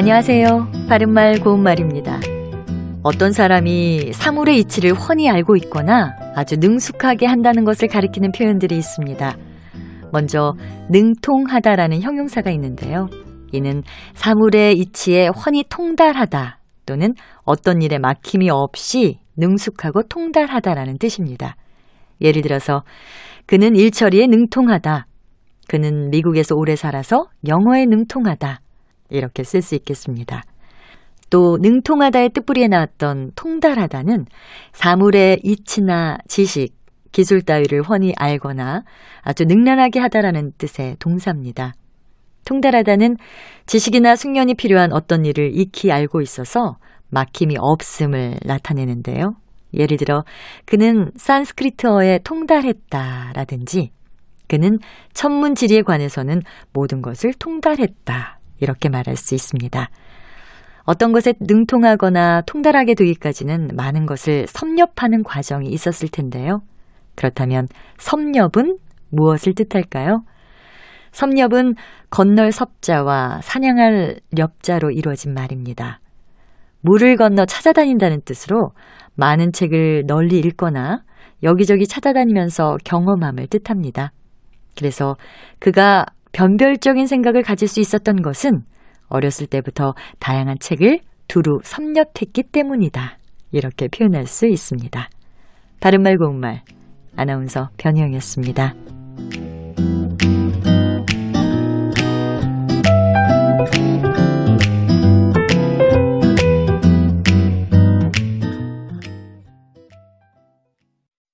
안녕하세요. 바른말 고운말입니다. 어떤 사람이 사물의 이치를 훤히 알고 있거나 아주 능숙하게 한다는 것을 가리키는 표현들이 있습니다. 먼저 능통하다라는 형용사가 있는데요. 이는 사물의 이치에 훤히 통달하다 또는 어떤 일에 막힘이 없이 능숙하고 통달하다라는 뜻입니다. 예를 들어서 그는 일처리에 능통하다. 그는 미국에서 오래 살아서 영어에 능통하다. 이렇게 쓸 수 있겠습니다. 또 능통하다의 뜻풀이에 나왔던 통달하다는 사물의 이치나 지식, 기술 따위를 훤히 알거나 아주 능란하게 하다라는 뜻의 동사입니다. 통달하다는 지식이나 숙련이 필요한 어떤 일을 익히 알고 있어서 막힘이 없음을 나타내는데요. 예를 들어 그는 산스크리트어에 통달했다라든지 그는 천문지리에 관해서는 모든 것을 통달했다 이렇게 말할 수 있습니다. 어떤 것에 능통하거나 통달하게 되기까지는 많은 것을 섭렵하는 과정이 있었을 텐데요. 그렇다면 섭렵은 무엇을 뜻할까요? 섭렵은 건널 섭자와 사냥할 렵자로 이루어진 말입니다. 물을 건너 찾아다닌다는 뜻으로 많은 책을 널리 읽거나 여기저기 찾아다니면서 경험함을 뜻합니다. 그래서 그가 변별적인 생각을 가질 수 있었던 것은 어렸을 때부터 다양한 책을 두루 섭렵했기 때문이다. 이렇게 표현할 수 있습니다. 바른말 고운말 아나운서 변희영이었습니다.